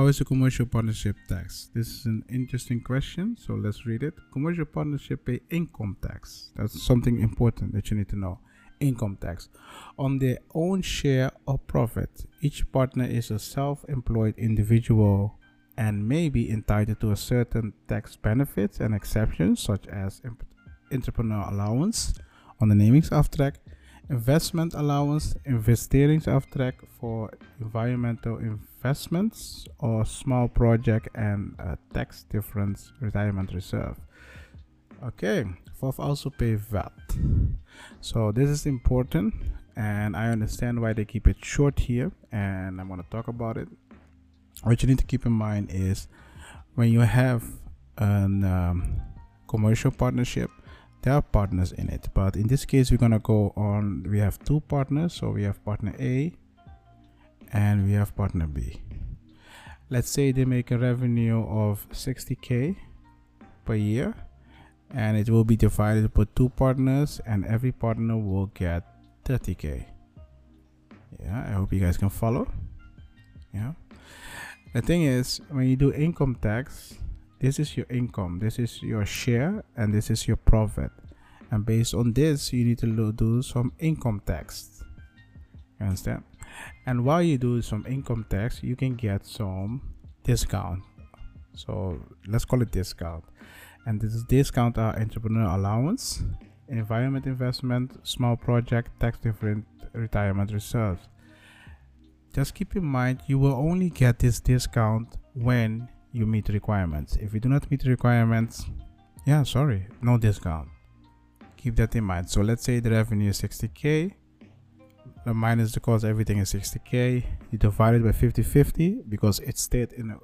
how is a commercial partnership tax? This is an interesting question, so let's read it. Commercial partnership pay income tax. That's something important that you need to know. Income tax on their own share of profit. Each partner is a self-employed individual and may be entitled to a certain tax benefits and exceptions such as entrepreneur allowance, ondernemingsaftrek, investment allowance, investeringsaftrek for environmental investments or small project and a tax difference retirement reserve. Okay, fourth also pay VAT. So this is important and I understand why they keep it short here and I'm to talk about it. What you need to keep in mind is when you have an um, commercial partnership there are partners in it but in this case we're gonna go on we have two partners so we have partner a and we have partner b. Let's say they make a revenue of 60k per year and it will be divided by two partners and every partner will get 30k yeah i hope you guys can follow. Yeah. The thing is when you do income tax this is your income this is your share and this is your profit. And based on this you need to do some income tax. You understand and while you do some income tax you can get some discount. So let's call it discount. And this is discount our entrepreneur allowance environment investment small project tax different retirement reserves. Just keep in mind you will only get this discount when you meet requirements. If you do not meet requirements yeah sorry no discount. Keep that in mind. So let's say the revenue is 60k the minus the cost everything is 60k you divide it by 50 50 because it's stated in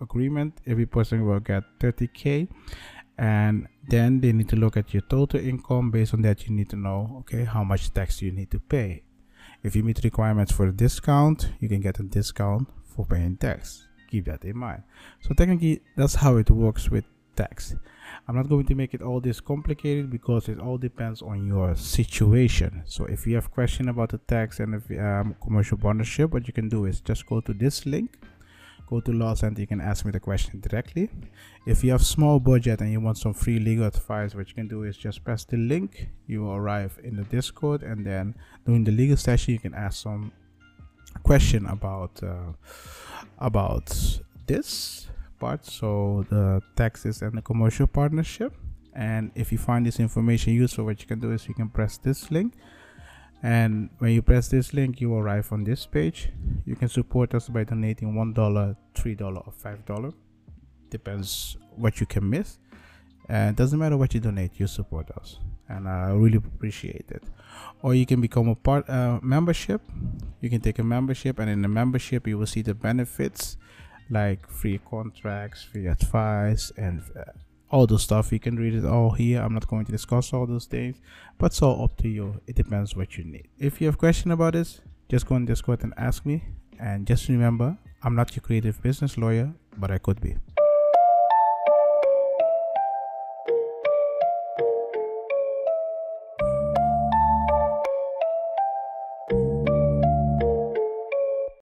agreement. Every person will get 30k and then they need to look at your total income. Based on that you need to know okay how much tax you need to pay. If you meet requirements for a discount you can get a discount for paying tax. Keep that in mind. So technically that's how it works with tax i'm not going to make it all this complicated because it all depends on your situation. So if you have question about the tax and if um, commercial partnership what you can do is just go to this link go to law center you can ask me the question directly. If you have small budget and you want some free legal advice what you can do is just press the link you will arrive in the discord and then during the legal session you can ask some question about uh, about this so the taxes and the commercial partnership. And if you find this information useful what you can do is you can press this link. And when you press this link you arrive on this page. You can support us by donating one dollar three dollar or five dollar. Depends what you can miss. And doesn't matter what you donate you support us. And i really appreciate it. Or you can become a part uh, membership. You can take a membership and in the membership you will see the benefits like free contracts free advice and uh, all those stuff. You can read it all here. I'm not going to discuss all those things but it's all up to you. It depends what you need. If you have question about this just go on discord and ask me. And just remember i'm not your creative business lawyer but i could be